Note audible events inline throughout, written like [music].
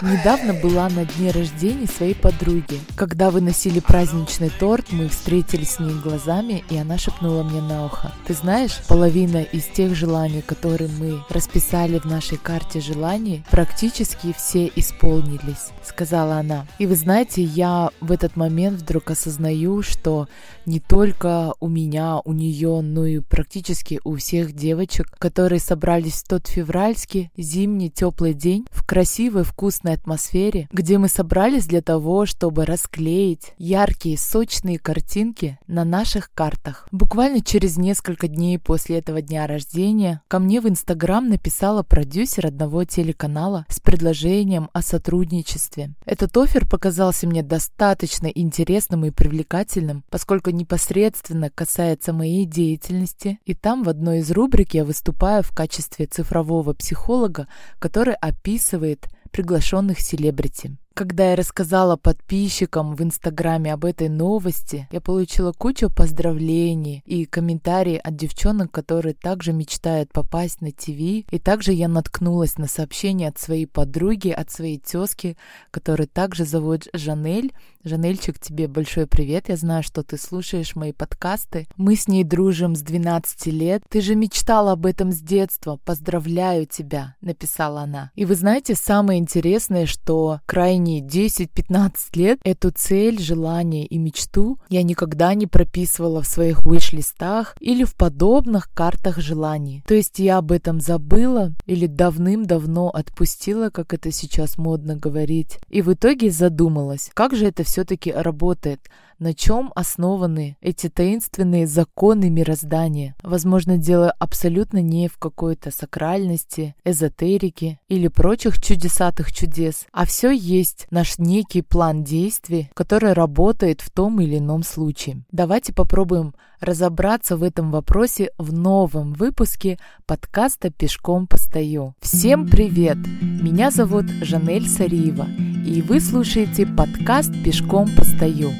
Недавно была на дне рождения своей подруги. Когда выносили праздничный торт, мы встретились с ней глазами, и она шепнула мне на ухо. Ты знаешь, половина из тех желаний, которые мы расписали в нашей карте желаний, практически все исполнились, сказала она. И вы знаете, я в этот момент вдруг осознаю, что не только у меня, у нее, но и практически у всех девочек, которые собрались в тот февральский зимний теплый день в красивой вкусной атмосфере, где мы собрались для того, чтобы расклеить яркие сочные картинки на наших картах. Буквально через несколько дней после этого дня рождения ко мне в Инстаграм написала продюсер одного телеканала с предложением о сотрудничестве. Этот офер показался мне достаточно интересным и привлекательным, поскольку непосредственно касается моей деятельности, и там в одной из рубрик я выступаю в качестве цифрового психолога, который описывает приглашенных селебрити. Когда я рассказала подписчикам в Инстаграме об этой новости, я получила кучу поздравлений и комментариев от девчонок, которые также мечтают попасть на ТВ. И также я наткнулась на сообщение от своей подруги, от своей тезки, которую также зовут Жанель. Жанельчик, тебе большой привет. Я знаю, что ты слушаешь мои подкасты. Мы с ней дружим с 12 лет. Ты же мечтала об этом с детства. Поздравляю тебя, написала она. И вы знаете, самое интересное, что крайне последние 10-15 лет эту цель, желание и мечту я никогда не прописывала в своих виш-листах или в подобных картах желаний. То есть я об этом забыла или давным-давно отпустила, как это сейчас модно говорить. И в итоге задумалась, как же это все-таки работает – на чем основаны эти таинственные законы мироздания. Возможно, дело абсолютно не в какой-то сакральности, эзотерике или прочих чудесатых чудес, а все есть наш некий план действий, который работает в том или ином случае. Давайте попробуем разобраться в этом вопросе в новом выпуске подкаста «Пешком постою». Всем привет! Меня зовут Жанель Сариева, и вы слушаете подкаст «Пешком постою».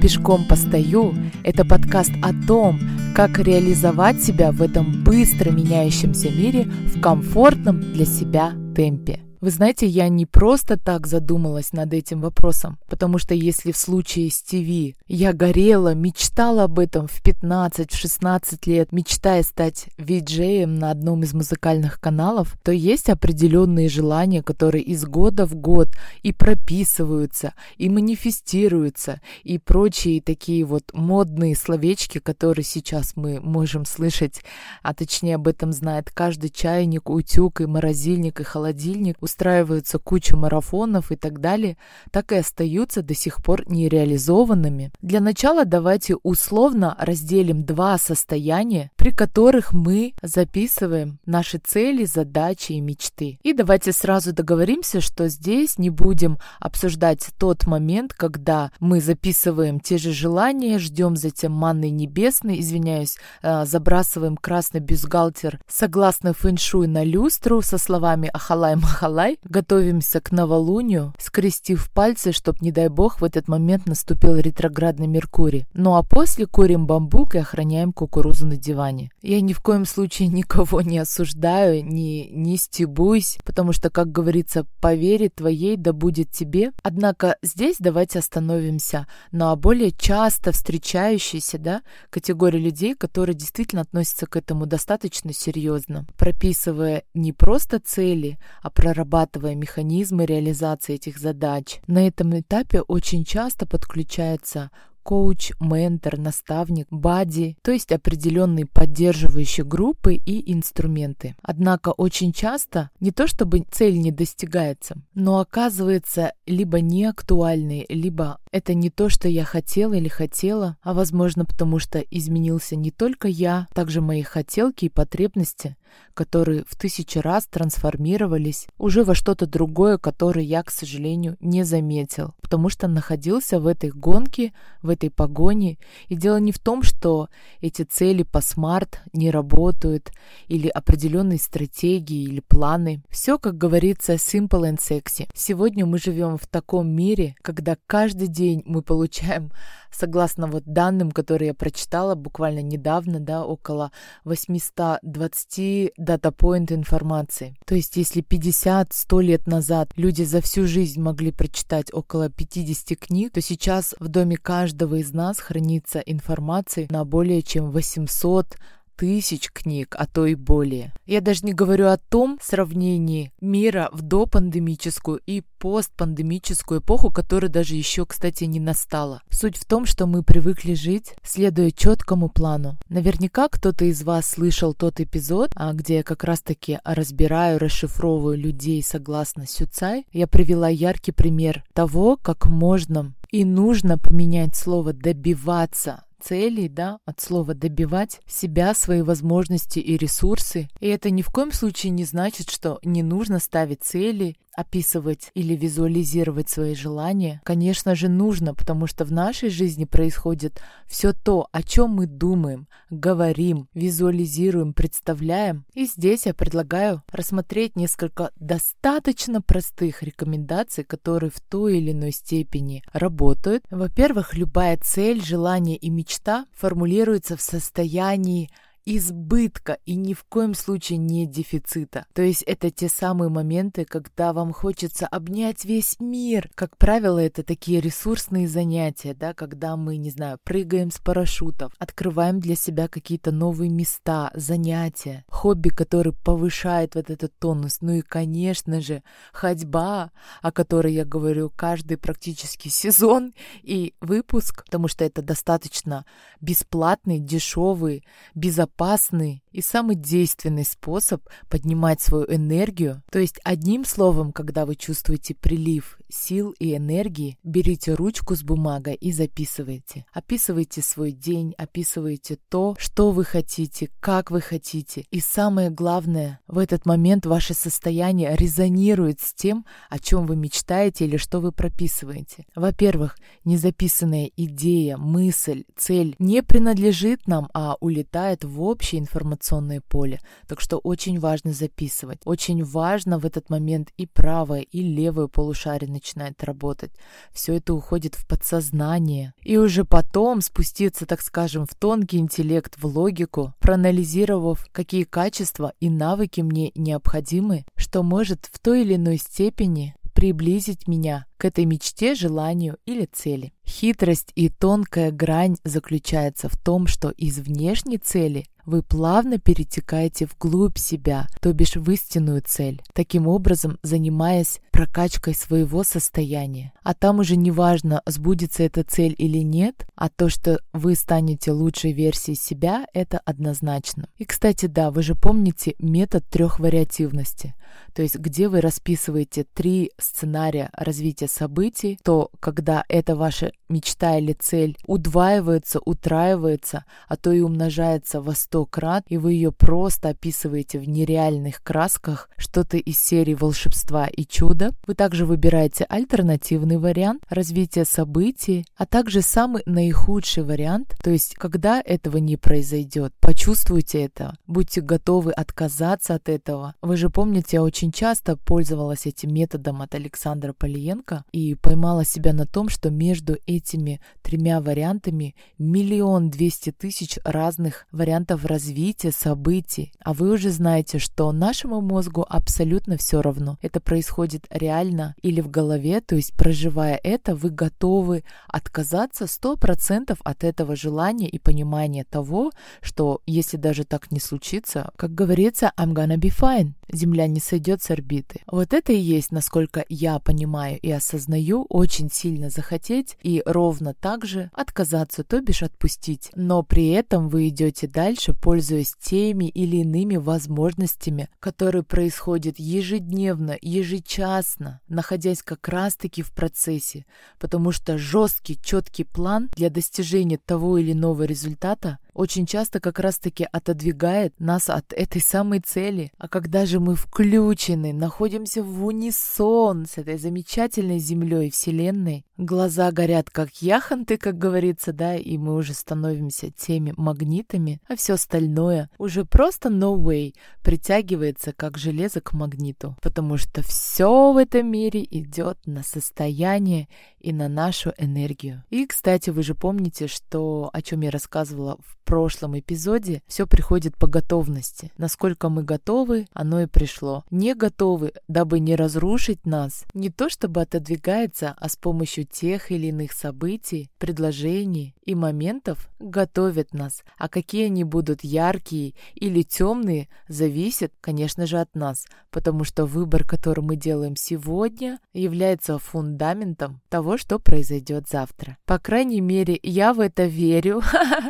«Пешком постою» — это подкаст о том, как реализовать себя в этом быстро меняющемся мире в комфортном для себя темпе. Вы знаете, я не просто так задумалась над этим вопросом, потому что если в случае с ТВ я горела, мечтала об этом в 15-16 лет, мечтая стать виджеем на одном из музыкальных каналов, то есть определенные желания, которые из года в год и прописываются, и манифестируются, и прочие такие вот модные словечки, которые сейчас мы можем слышать, а точнее об этом знает каждый чайник, утюг и морозильник и холодильник, устраиваются кучу марафонов и так далее, так и остаются до сих пор нереализованными. Для начала давайте условно разделим два состояния, при которых мы записываем наши цели, задачи и мечты. И давайте сразу договоримся, что здесь не будем обсуждать тот момент, когда мы записываем те же желания, ждем затем манны небесной, извиняюсь, э, забрасываем красный бюстгальтер согласно фэншуй на люстру со словами «Ахалай-махалай», Николай, готовимся к новолунию, скрестив пальцы, чтоб, не дай бог, в этот момент наступил ретроградный Меркурий. Ну а после курим бамбук и охраняем кукурузу на диване. Я ни в коем случае никого не осуждаю, не, не стебусь, потому что, как говорится, по вере твоей да будет тебе. Однако здесь давайте остановимся на более часто встречающейся да, категории людей, которые действительно относятся к этому достаточно серьезно, прописывая не просто цели, а прорабатывая разрабатывая механизмы реализации этих задач. На этом этапе очень часто подключается коуч, ментор, наставник, бади, то есть определенные поддерживающие группы и инструменты. Однако очень часто не то чтобы цель не достигается, но оказывается либо не актуальной, либо это не то, что я хотела или хотела, а возможно потому что изменился не только я, также мои хотелки и потребности, которые в тысячи раз трансформировались уже во что-то другое, которое я, к сожалению, не заметил, потому что находился в этой гонке, в этой погоне. И дело не в том, что эти цели по смарт не работают, или определенные стратегии или планы. Все, как говорится, simple and sexy. Сегодня мы живем в таком мире, когда каждый день мы получаем, согласно вот данным, которые я прочитала буквально недавно, да, около 820 дата-поинт информации. То есть если 50-100 лет назад люди за всю жизнь могли прочитать около 50 книг, то сейчас в доме каждого из нас хранится информации на более чем 800 тысяч книг, а то и более. Я даже не говорю о том сравнении мира в допандемическую и постпандемическую эпоху, которая даже еще, кстати, не настала. Суть в том, что мы привыкли жить, следуя четкому плану. Наверняка кто-то из вас слышал тот эпизод, а, где я как раз-таки разбираю, расшифровываю людей согласно Сюцай. Я привела яркий пример того, как можно и нужно поменять слово «добиваться» целей, да, от слова добивать себя, свои возможности и ресурсы. И это ни в коем случае не значит, что не нужно ставить цели описывать или визуализировать свои желания, конечно же, нужно, потому что в нашей жизни происходит все то, о чем мы думаем, говорим, визуализируем, представляем. И здесь я предлагаю рассмотреть несколько достаточно простых рекомендаций, которые в той или иной степени работают. Во-первых, любая цель, желание и мечта формулируется в состоянии избытка и ни в коем случае не дефицита. То есть это те самые моменты, когда вам хочется обнять весь мир. Как правило, это такие ресурсные занятия, да, когда мы, не знаю, прыгаем с парашютов, открываем для себя какие-то новые места, занятия, хобби, который повышает вот этот тонус. Ну и, конечно же, ходьба, о которой я говорю каждый практически сезон и выпуск, потому что это достаточно бесплатный, дешевый, безопасный безопасный и самый действенный способ поднимать свою энергию. То есть одним словом, когда вы чувствуете прилив сил и энергии, берите ручку с бумагой и записывайте. Описывайте свой день, описывайте то, что вы хотите, как вы хотите. И самое главное, в этот момент ваше состояние резонирует с тем, о чем вы мечтаете или что вы прописываете. Во-первых, незаписанная идея, мысль, цель не принадлежит нам, а улетает в общее информационное поле. Так что очень важно записывать. Очень важно в этот момент и правое, и левое полушарие начинает работать. Все это уходит в подсознание. И уже потом спуститься, так скажем, в тонкий интеллект, в логику, проанализировав, какие качества и навыки мне необходимы, что может в той или иной степени приблизить меня к этой мечте, желанию или цели. Хитрость и тонкая грань заключается в том, что из внешней цели вы плавно перетекаете вглубь себя, то бишь в истинную цель, таким образом занимаясь прокачкой своего состояния. А там уже не важно, сбудется эта цель или нет, а то, что вы станете лучшей версией себя, это однозначно. И, кстати, да, вы же помните метод трехвариативности, то есть где вы расписываете три сценария развития событий, то когда эта ваша мечта или цель удваивается, утраивается, а то и умножается во сто крат, и вы ее просто описываете в нереальных красках, что-то из серии волшебства и чуда, вы также выбираете альтернативный вариант развития событий, а также самый наихудший вариант, то есть когда этого не произойдет. Почувствуйте это, будьте готовы отказаться от этого. Вы же помните, я очень часто пользовалась этим методом от Александра Полиенко и поймала себя на том, что между этими тремя вариантами миллион двести тысяч разных вариантов развития событий. А вы уже знаете, что нашему мозгу абсолютно все равно. Это происходит реально или в голове, то есть проживая это, вы готовы отказаться 100% от этого желания и понимания того, что если даже так не случится, как говорится, I'm gonna be fine. Земля не сойдет с орбиты. Вот это и есть, насколько я понимаю и осознаю, очень сильно захотеть и ровно так же отказаться, то бишь отпустить. Но при этом вы идете дальше, пользуясь теми или иными возможностями, которые происходят ежедневно, ежечасно, находясь как раз-таки в процессе, потому что жесткий, четкий план для достижения того или иного результата очень часто как раз-таки отодвигает нас от этой самой цели. А когда же мы включены, находимся в унисон с этой замечательной Землей, Вселенной, глаза горят как яхонты, как говорится, да, и мы уже становимся теми магнитами, а все остальное уже просто no way притягивается как железо к магниту, потому что все в этом мире идет на состояние и на нашу энергию. И, кстати, вы же помните, что о чем я рассказывала в прошлом эпизоде, все приходит по готовности. Насколько мы готовы, оно и пришло. Не готовы, дабы не разрушить нас, не то чтобы отодвигается, а с помощью тех или иных событий, предложений и моментов готовят нас. А какие они будут яркие или темные, зависит, конечно же, от нас, потому что выбор, который мы делаем сегодня, является фундаментом того, что произойдет завтра. По крайней мере, я в это верю,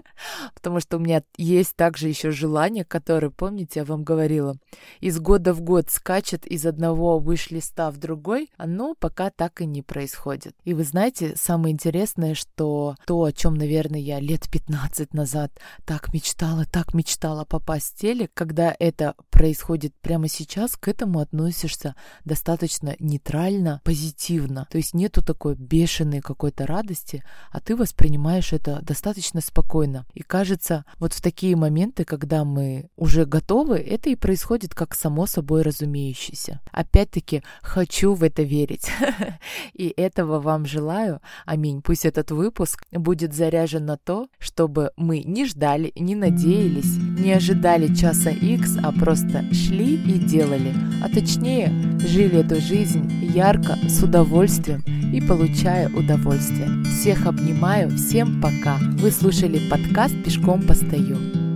[laughs] потому что у меня есть также еще желание, которое, помните, я вам говорила, из года в год скачет из одного выш-листа в другой, оно пока так и не происходит. И вы знаете, самое интересное, что то, о чем, наверное, я лет 15 назад так мечтала, так мечтала попасть в теле, когда это происходит прямо сейчас, к этому относишься достаточно нейтрально, позитивно. То есть нету такой бешеной какой-то радости, а ты воспринимаешь это достаточно спокойно. И кажется, вот в такие моменты, когда мы уже готовы, это и происходит как само собой разумеющееся. Опять-таки, хочу в это верить. [laughs] И этого вам желаю. Аминь. Пусть этот выпуск будет заряжен на то, чтобы мы не ждали, не надеялись, не ожидали часа X, а просто шли и делали. А точнее, жили эту жизнь ярко, с удовольствием и получая удовольствие. Всех обнимаю, всем пока. Вы слушали подкаст «Пешком постою».